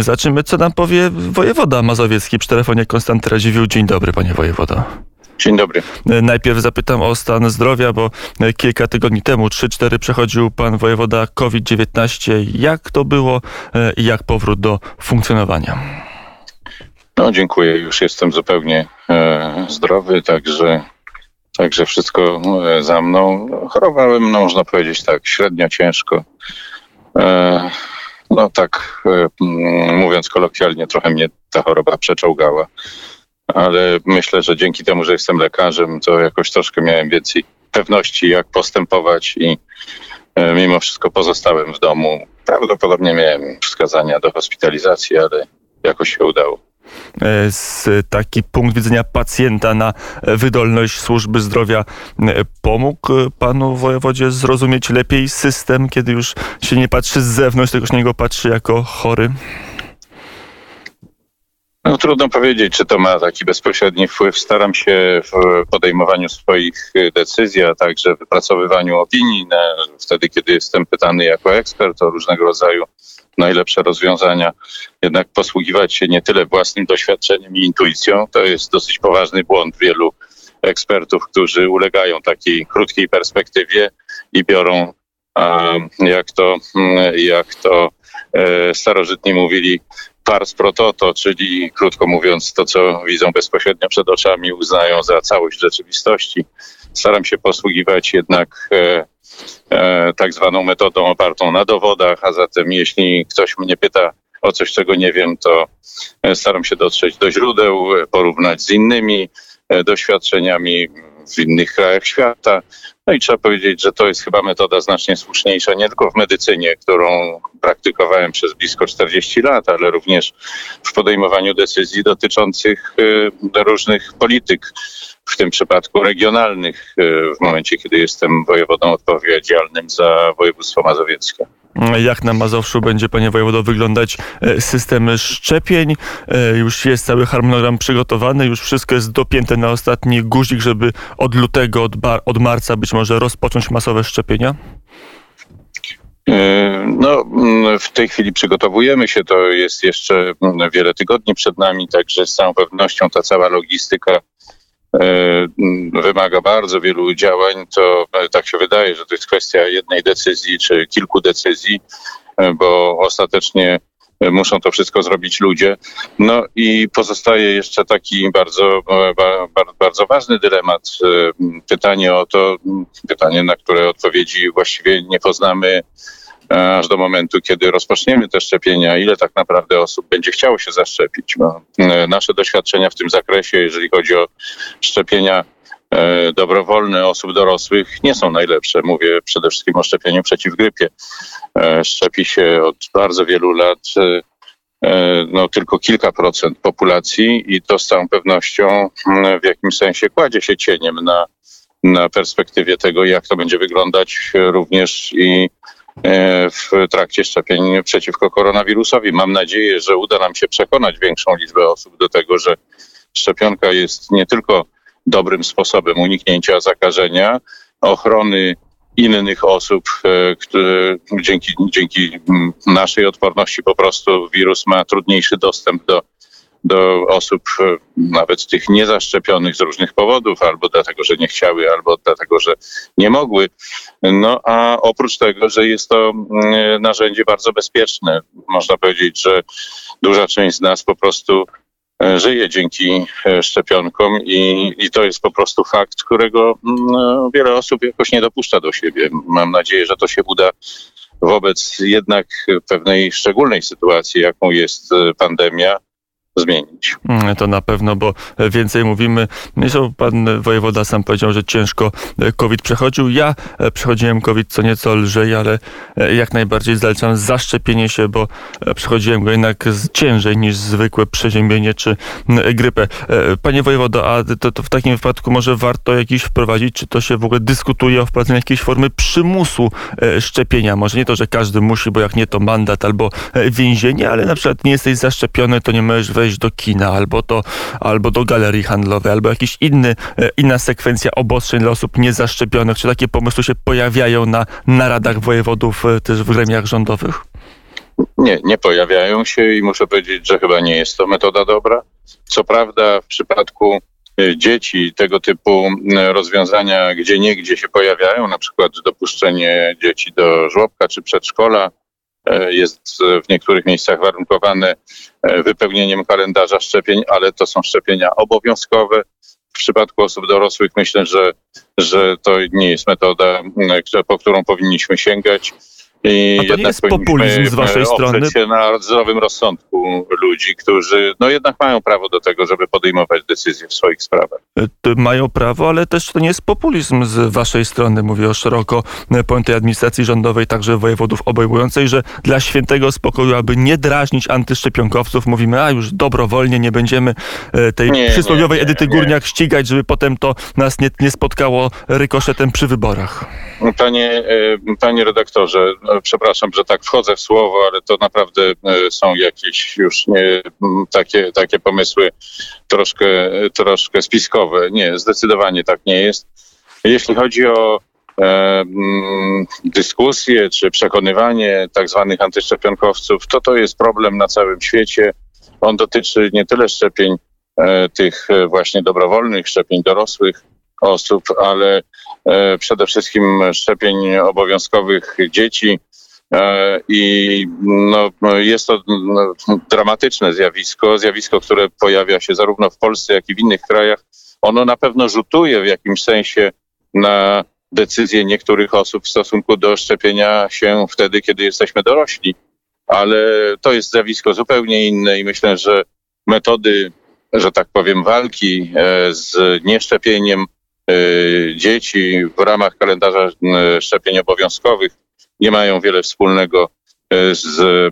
Zaczniemy, co nam powie wojewoda mazowiecki przy telefonie Konstanty Radziwiłł. Dzień dobry, panie wojewodo. Dzień dobry. Najpierw zapytam o stan zdrowia, bo kilka tygodni temu, 3-4, przechodził pan wojewoda COVID-19. Jak to było i jak powrót do funkcjonowania? No dziękuję, już jestem zupełnie e, zdrowy, także, także wszystko e, za mną. Chorowałem, no można powiedzieć tak, średnio ciężko. E, no tak mówiąc kolokwialnie, trochę mnie ta choroba przeczołgała. Ale myślę, że dzięki temu, że jestem lekarzem, to jakoś troszkę miałem więcej pewności, jak postępować i mimo wszystko pozostałem w domu. Prawdopodobnie miałem wskazania do hospitalizacji, ale jakoś się udało. E, z taki punkt widzenia pacjenta na wydolność służby zdrowia e, pomógł panu wojewodzie zrozumieć lepiej system, kiedy już się nie patrzy z zewnątrz, tylko się niego patrzy jako chory? No, trudno powiedzieć, czy to ma taki bezpośredni wpływ. Staram się w podejmowaniu swoich decyzji, a także wypracowywaniu opinii, na, wtedy kiedy jestem pytany jako ekspert o różnego rodzaju najlepsze rozwiązania, jednak posługiwać się nie tyle własnym doświadczeniem i intuicją. To jest dosyć poważny błąd wielu ekspertów, którzy ulegają takiej krótkiej perspektywie i biorą, jak to, jak to e, starożytni mówili, pars pro toto, czyli krótko mówiąc to, co widzą bezpośrednio przed oczami, uznają za całość rzeczywistości. Staram się posługiwać jednak e, e, tak zwaną metodą opartą na dowodach, a zatem jeśli ktoś mnie pyta o coś, czego nie wiem, to e, staram się dotrzeć do źródeł, porównać z innymi doświadczeniami w innych krajach świata. No i trzeba powiedzieć, że to jest chyba metoda znacznie słuszniejsza nie tylko w medycynie, którą praktykowałem przez blisko 40 lat, ale również w podejmowaniu decyzji dotyczących e, różnych polityk w tym przypadku regionalnych, e, w momencie, kiedy jestem wojewodą odpowiedzialnym za województwo mazowieckie. Jak na Mazowszu będzie, panie wojewodo, wyglądać e, system szczepień? E, już jest cały harmonogram przygotowany, już wszystko jest dopięte na ostatni guzik, żeby od lutego, od, od marca być może rozpocząć masowe szczepienia? No, w tej chwili przygotowujemy się, to jest jeszcze wiele tygodni przed nami, także z całą pewnością ta cała logistyka E, wymaga bardzo wielu działań, to e, tak się wydaje, że to jest kwestia jednej decyzji czy kilku decyzji, e, bo ostatecznie muszą to wszystko zrobić ludzie. No i pozostaje jeszcze taki bardzo, bardzo ważny dylemat. Pytanie o to, pytanie, na które odpowiedzi właściwie nie poznamy aż do momentu, kiedy rozpoczniemy te szczepienia, ile tak naprawdę osób będzie chciało się zaszczepić. Bo e, nasze doświadczenia w tym zakresie, jeżeli chodzi o szczepienia e, dobrowolne osób dorosłych nie są najlepsze. Mówię przede wszystkim o szczepieniu przeciw grypie. E, szczepi się od bardzo wielu lat no, tylko kilka procent populacji i to z całą pewnością w jakimś sensie kładzie się cieniem na, na perspektywie tego, jak to będzie wyglądać również i E, w trakcie szczepień przeciwko koronawirusowi. Mam nadzieję, że uda nam się przekonać większą liczbę osób do tego, że szczepionka jest nie tylko dobrym sposobem uniknięcia zakażenia, ochrony innych osób, e, które dzięki, dzięki naszej odporności po prostu wirus ma trudniejszy dostęp do do osób e, nawet tych niezaszczepionych z różnych powodów, albo dlatego, że nie chciały, albo dlatego, że nie mogły. No a oprócz tego, że jest to mm, narzędzie bardzo bezpieczne, można powiedzieć, że duża część z nas po prostu e, żyje dzięki e, szczepionkom i, i to jest po prostu fakt, którego no, wiele osób jakoś nie dopuszcza do siebie. Mam nadzieję, że to się uda wobec jednak pewnej szczególnej sytuacji, jaką jest pandemia, zmienić. Mm, to na pewno, bo więcej mówimy. Pan wojewoda sam powiedział, że ciężko COVID przechodził. Ja e, przechodziłem COVID co nieco lżej, ale e, jak najbardziej zalecam zaszczepienie się, bo e, przechodziłem go jednak ciężej niż zwykłe przeziębienie czy grypę. Panie wojewodo, a to, to w takim wypadku może warto jakiś wprowadzić, czy to się w ogóle dyskutuje o wprowadzeniu jakiejś formy przymusu szczepienia? Może nie to, że każdy musi, bo jak nie to mandat albo więzienie, ale na przykład nie jesteś zaszczepiony, to nie możesz wejść wejść do kina, albo do, albo do galerii handlowej, albo jakiś inny, e, inna sekwencja obostrzeń dla osób niezaszczepionych. Czy takie pomysły się pojawiają na naradach wojewodów e, też w gremiach rządowych? Nie, nie pojawiają się i muszę powiedzieć, że chyba nie jest to metoda dobra. Co prawda w przypadku y, dzieci tego typu rozwiązania gdzie niegdzie się pojawiają, na przykład dopuszczenie dzieci do żłobka czy przedszkola jest w niektórych miejscach warunkowane wypełnieniem kalendarza szczepień, ale to są szczepienia obowiązkowe. W przypadku osób dorosłych myślę, że, że to nie jest metoda, po którą powinniśmy sięgać. I A to nie jest populizm z waszej strony? się na zdrowym rozsądku ludzi, którzy no jednak mają prawo do tego, żeby podejmować decyzje w swoich sprawach. E, mają prawo, ale też to nie jest populizm z waszej strony. Mówię o szeroko pojętej administracji rządowej, także wojewodów obejmującej, że dla świętego spokoju, aby nie drażnić antyszczepionkowców, mówimy, a już dobrowolnie nie będziemy e, tej nie, przysłowiowej nie, nie, Edyty Górniak ścigać, żeby potem to nas nie, nie spotkało rykoszetem przy wyborach. Panie, e, panie redaktorze, przepraszam, że tak wchodzę w słowo, ale to naprawdę e, są jakieś już nie, takie, takie pomysły troszkę, troszkę spiskowe. Nie, zdecydowanie tak nie jest. Jeśli chodzi o e, dyskusję czy przekonywanie tak zwanych antyszczepionkowców, to to jest problem na całym świecie. On dotyczy nie tyle szczepień e, tych właśnie dobrowolnych, szczepień dorosłych osób, ale e, przede wszystkim szczepień obowiązkowych dzieci, E, I no, jest to no, dramatyczne zjawisko, zjawisko, które pojawia się zarówno w Polsce, jak i w innych krajach. Ono na pewno rzutuje w jakimś sensie na decyzje niektórych osób w stosunku do szczepienia się wtedy, kiedy jesteśmy dorośli. Ale to jest zjawisko zupełnie inne i myślę, że metody, że tak powiem, walki e, z nieszczepieniem dzieci w ramach kalendarza szczepień obowiązkowych nie mają wiele wspólnego e, z e,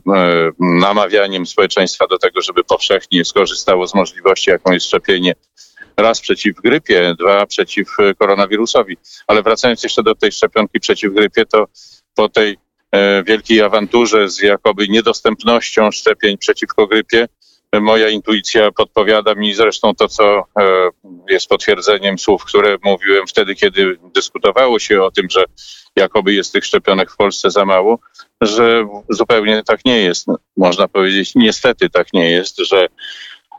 namawianiem społeczeństwa do tego, żeby powszechnie skorzystało z możliwości, jaką jest szczepienie raz przeciw grypie, dwa przeciw koronawirusowi. Ale wracając jeszcze do tej szczepionki przeciw grypie, to po tej e, wielkiej awanturze z jakoby niedostępnością szczepień przeciwko grypie, moja intuicja podpowiada mi zresztą to, co jest potwierdzeniem słów, które mówiłem wtedy, kiedy dyskutowało się o tym, że jakoby jest tych szczepionek w Polsce za mało, że zupełnie tak nie jest. Można powiedzieć, niestety tak nie jest, że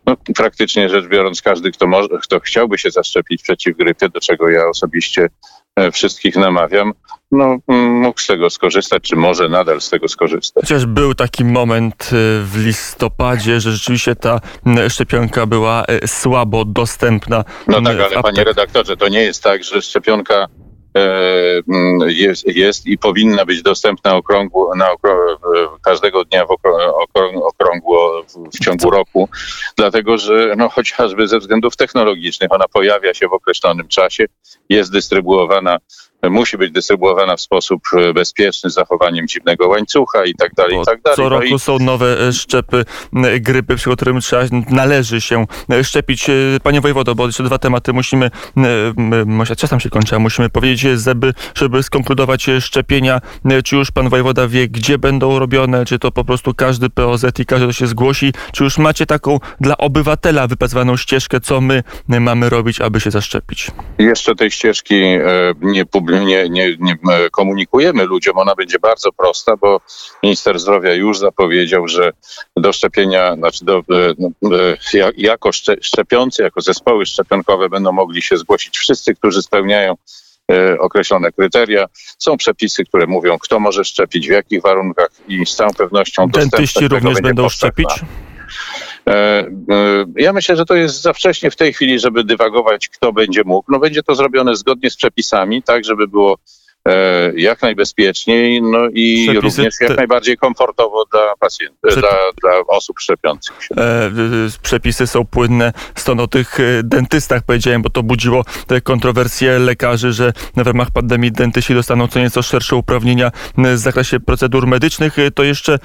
no, praktycznie rzecz biorąc, każdy, kto, może, kto chciałby się zaszczepić przeciw grypie, do czego ja osobiście e, wszystkich namawiam, no, mógł z tego skorzystać, czy może nadal z tego skorzystać. Chociaż był taki moment e, w listopadzie, że rzeczywiście ta szczepionka była e, słabo dostępna. No tak, ale panie redaktorze, to nie jest tak, że szczepionka E, jest, jest i powinna być dostępna na każdego dnia w okrągło w ciągu roku, dlatego że no, chociażby ze względów technologicznych ona pojawia się w określonym czasie, jest dystrybuowana musi być dystrybuowana w sposób e, bezpieczny, z zachowaniem dziwnego łańcucha i tak dalej, i tak dalej. Co no roku i... są nowe e, szczepy grypy, przy którym trzeba, należy się e, szczepić. Panie wojewodo, bo jeszcze dwa tematy musimy, może czasem się kończy, a musimy powiedzieć, żeby, żeby skonkludować szczepienia. Czy już pan wojewoda wie, gdzie będą robione, czy to po prostu każdy POZ i każdy się zgłosi, czy już macie taką dla obywatela wypracowaną ścieżkę, co my mamy robić, aby się zaszczepić? Jeszcze tej ścieżki nie publikujemy nie, nie, nie komunikujemy ludziom, ona będzie bardzo prosta, bo minister zdrowia już zapowiedział, że do szczepienia, znaczy do, e, no, e, jako szczepioncy, jako zespoły szczepionkowe będą mogli się zgłosić wszyscy, którzy spełniają e, określone kryteria. Są przepisy, które mówią, kto może szczepić, w jakich warunkach i z całą pewnością Dentyści również będą szczepić? Ja myślę, że to jest za wcześnie w tej chwili, żeby dywagować, kto będzie mógł. No będzie to zrobione zgodnie z przepisami, tak, żeby było E, jak najbezpieczniej, no i Przepisy również jak te... najbardziej komfortowo dla pacjentów, Przep... dla, dla, osób szczepiących się. E, przepisy są płynne, stąd o tych e, dentystach powiedziałem, bo to budziło te kontrowersje lekarzy, że w ramach pandemii dentyści dostaną co nieco szersze uprawnienia w zakresie procedur medycznych. To jeszcze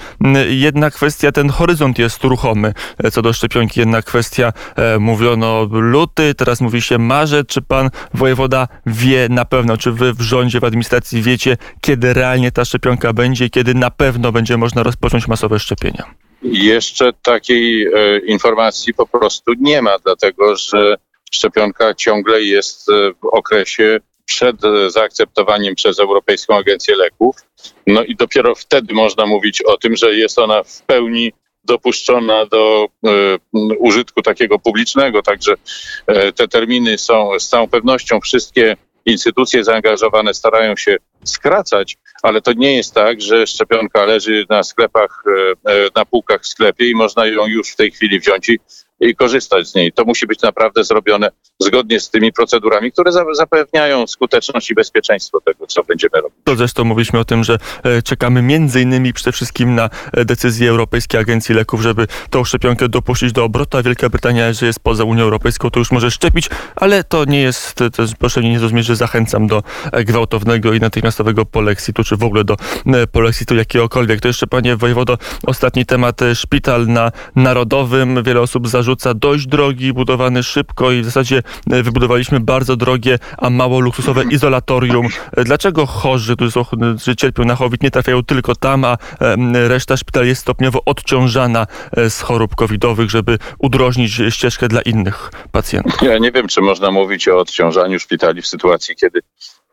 jedna kwestia, ten horyzont jest ruchomy co do szczepionki, jedna kwestia, mówiono luty, teraz mówi się marzec, czy pan wojewoda wie na pewno, czy wy w rządzie, w administracji administracji wiecie, kiedy realnie ta szczepionka będzie, kiedy na pewno będzie można rozpocząć masowe szczepienia? Jeszcze takiej e, informacji po prostu nie ma, dlatego że szczepionka ciągle jest e, w okresie przed zaakceptowaniem przez Europejską Agencję Leków. No i dopiero wtedy można mówić o tym, że jest ona w pełni dopuszczona do e, użytku takiego publicznego. Także e, te terminy są z całą pewnością wszystkie instytucje zaangażowane starają się skracać, ale to nie jest tak, że szczepionka leży na sklepach, e, na półkach w sklepie i można ją już w tej chwili wziąć i i korzystać z niej. To musi być naprawdę zrobione zgodnie z tymi procedurami, które zapewniają skuteczność i bezpieczeństwo tego, co będziemy robić. To zresztą mówiliśmy o tym, że e, czekamy między innymi przede wszystkim na e, decyzję Europejskiej Agencji Leków, żeby tą szczepionkę dopuścić do obrotu, a Wielka Brytania, że jest poza Unią Europejską, to już może szczepić, ale to nie jest, to jest proszę mnie nie zrozumieć, że zachęcam do e, gwałtownego i natychmiastowego polexitu, czy w ogóle do polexitu jakiegokolwiek. To jeszcze, panie wojewodo, ostatni temat, szpital na Narodowym. Wiele osób zarzuca rzuca dość drogi, budowany szybko i w zasadzie e, wybudowaliśmy bardzo drogie, a mało luksusowe izolatorium. E, dlaczego chorzy, którzy, są, którzy cierpią na COVID, nie trafiają tylko tam, a reszta szpitali jest stopniowo odciążana e, z chorób covidowych, żeby udrożnić ścieżkę dla innych pacjentów? Ja nie wiem, czy można mówić o odciążaniu szpitali w sytuacji, kiedy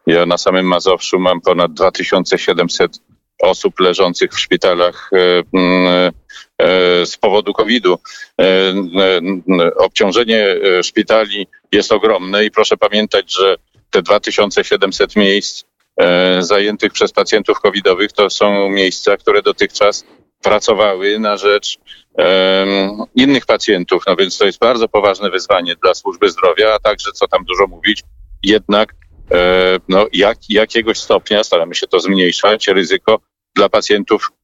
ja na samym Mazowszu mam ponad 2700 osób leżących w szpitalach E, z powodu COVID-u. E, e, obciążenie szpitali jest ogromne i proszę pamiętać, że te 2700 miejsc zajętych przez pacjentów covidowych to są miejsca, które dotychczas pracowały na rzecz innych pacjentów. No więc to jest bardzo poważne wyzwanie dla służby zdrowia, a także, co tam dużo mówić, jednak no, jak, jakiegoś stopnia staramy się to zmniejszać, ryzyko dla pacjentów e,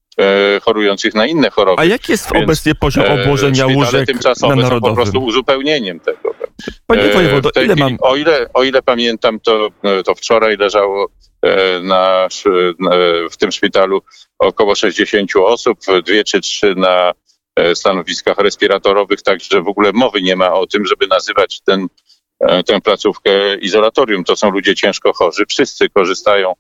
chorujących na inne choroby. A jaki jest Więc, obecnie poziom e, obłożenia e, łóżek na narodowym? są po prostu uzupełnieniem tego. Panie e, wojewodo, ile mam... O ile, o ile pamiętam, to, to wczoraj leżało e, na, w tym szpitalu około 60 osób, dwie czy trzy na stanowiskach respiratorowych, także w ogóle mowy nie ma o tym, żeby nazywać ten, tę placówkę izolatorium. To są ludzie ciężko chorzy, wszyscy korzystają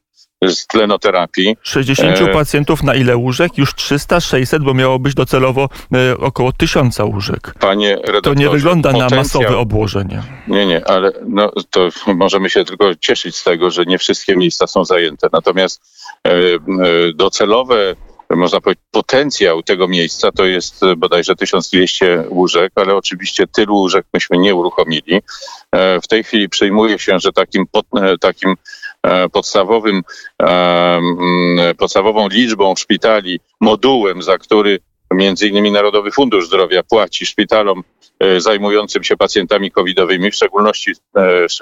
z tlenoterapii. 60 e... pacjentów na ile łóżek? Już 300, 600, bo miało być docelowo e, około 1000 łóżek. Panie To nie wygląda potencjał... na masowe obłożenie. Nie, nie, ale no, to możemy się tylko cieszyć z tego, że nie wszystkie miejsca są zajęte. Natomiast e, e docelowe można powiedzieć, potencjał tego miejsca to jest bodajże 1200 łóżek, ale oczywiście tylu łóżek myśmy nie uruchomili. E, w tej chwili przyjmuje się, że takim, e, takim E, podstawowym, e, podstawową liczbą szpitali, modułem, za który między innymi Narodowy Fundusz Zdrowia płaci szpitalom e, zajmującym się pacjentami covidowymi, w szczególności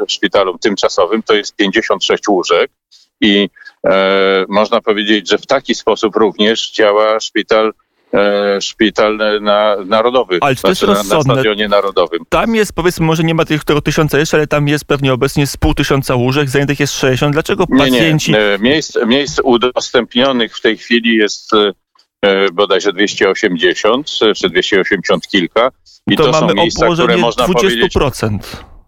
szpitalom tymczasowym, to jest 56 łóżek. I e, można powiedzieć, że w taki sposób również działa szpital E, szpital na, narodowy. Ale to jest znaczy, rozsądne. Na, stadionie narodowym. Tam jest, powiedzmy, może nie ma tych, tego tysiąca jeszcze, ale tam jest pewnie obecnie z pół tysiąca łóżek, zajętych jest 60. Dlaczego pacjenci... Nie, nie. Miejsc, miejsc udostępnionych w tej chwili jest e, bodajże 280 czy 280 kilka. I to, to są miejsca, które można 20%. powiedzieć...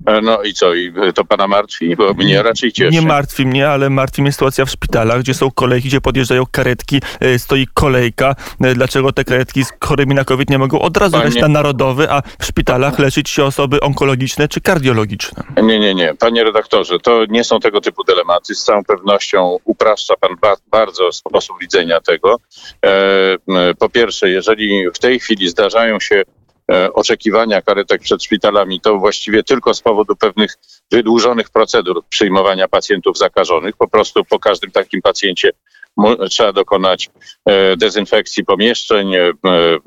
E, no i co, i to pana martwi? Bo mnie raczej cieszy. Nie martwi mnie, ale martwi mnie sytuacja w szpitalach, gdzie są kolejki, gdzie podjeżdżają karetki, e, stoi kolejka. E, dlaczego te karetki z chorymi na COVID nie mogą od razu Panie... na narodowy, a w szpitalach leczyć się osoby onkologiczne czy kardiologiczne? Nie, nie, nie. Panie redaktorze, to nie są tego typu dylematy. Z całą pewnością upraszcza pan ba bardzo sposób widzenia tego. po pierwsze, jeżeli w tej chwili zdarzają się E, oczekiwania karetek przed szpitalami to właściwie tylko z powodu pewnych wydłużonych procedur przyjmowania pacjentów zakażonych. Po prostu po każdym takim pacjencie trzeba dokonać e, dezynfekcji pomieszczeń, e,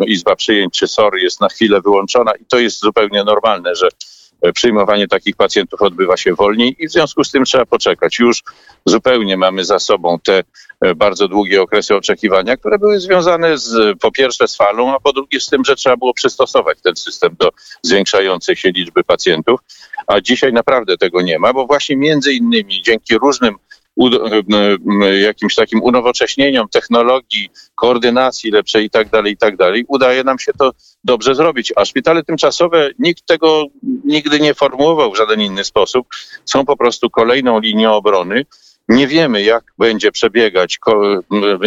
izba przyjęć czy SOR jest na chwilę wyłączona i to jest zupełnie normalne, że przyjmowanie takich pacjentów odbywa się wolniej i w związku z tym trzeba poczekać. Już zupełnie mamy za sobą te e, bardzo długie okresy oczekiwania, które były związane z, po pierwsze z falą, a po drugie z tym, że trzeba było przystosować ten system do zwiększającej się liczby pacjentów. A dzisiaj naprawdę tego nie ma, bo właśnie między innymi dzięki różnym jakimś takim unowocześnieniom technologii, koordynacji lepszej i tak dalej, i tak dalej, udaje nam się to dobrze zrobić. A szpitale tymczasowe, nikt tego nigdy nie formułował w żaden inny sposób, są po prostu kolejną linią obrony. Nie wiemy, jak będzie przebiegać,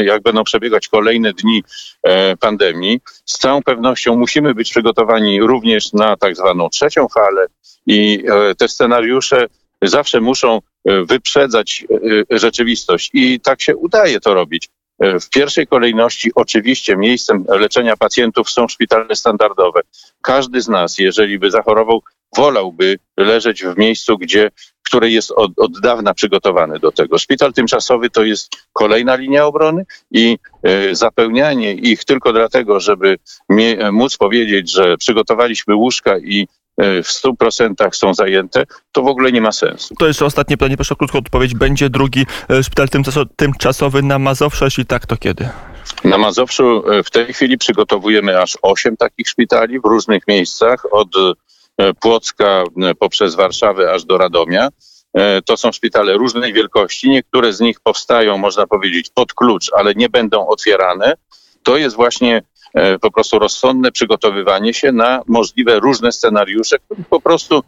jak będą przebiegać kolejne dni e, pandemii. Z całą pewnością musimy być przygotowani również na tak zwaną trzecią falę i e, te scenariusze zawsze muszą wyprzedzać e, rzeczywistość i tak się udaje to robić. E, W pierwszej kolejności oczywiście miejscem leczenia pacjentów są szpitale standardowe. Każdy z nas, jeżeli by zachorował, wolałby leżeć w miejscu, gdzie, które jest od, od dawna przygotowane do tego. Szpital tymczasowy to jest kolejna linia obrony i e, zapełnianie ich tylko dlatego, żeby mie, móc powiedzieć, że przygotowaliśmy łóżka i e, w 100% są zajęte, to w ogóle nie ma sensu. To jeszcze ostatnie pytanie, proszę o krótką odpowiedź. Będzie drugi e, szpital tymczaso- tymczasowy na Mazowszu? Jeśli tak, to kiedy? Na Mazowszu e, w tej chwili przygotowujemy aż osiem takich szpitali w różnych miejscach, od e, Płocka e, poprzez Warszawę aż do Radomia. E, To są szpitale różnej wielkości. Niektóre z nich powstają, można powiedzieć, pod klucz, ale nie będą otwierane. To jest właśnie e, po prostu rozsądne przygotowywanie się na możliwe różne scenariusze, których po prostu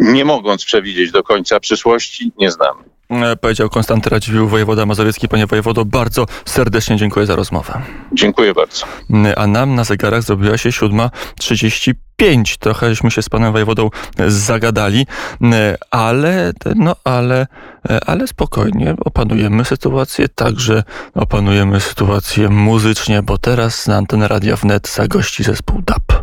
nie mogąc przewidzieć do końca przyszłości, nie znamy. E, Powiedział Konstanty Radziwiłł, wojewoda mazowiecki. Panie wojewodo, bardzo serdecznie dziękuję za rozmowę. Dziękuję bardzo. A nam na zegarach zrobiła się 7.35. Trochęśmy się z panem wojewodą zagadali, ale, no ale, ale spokojnie opanujemy sytuację, także opanujemy sytuację muzycznie, bo teraz na antenę Radia Wnet zagości zespół DAP.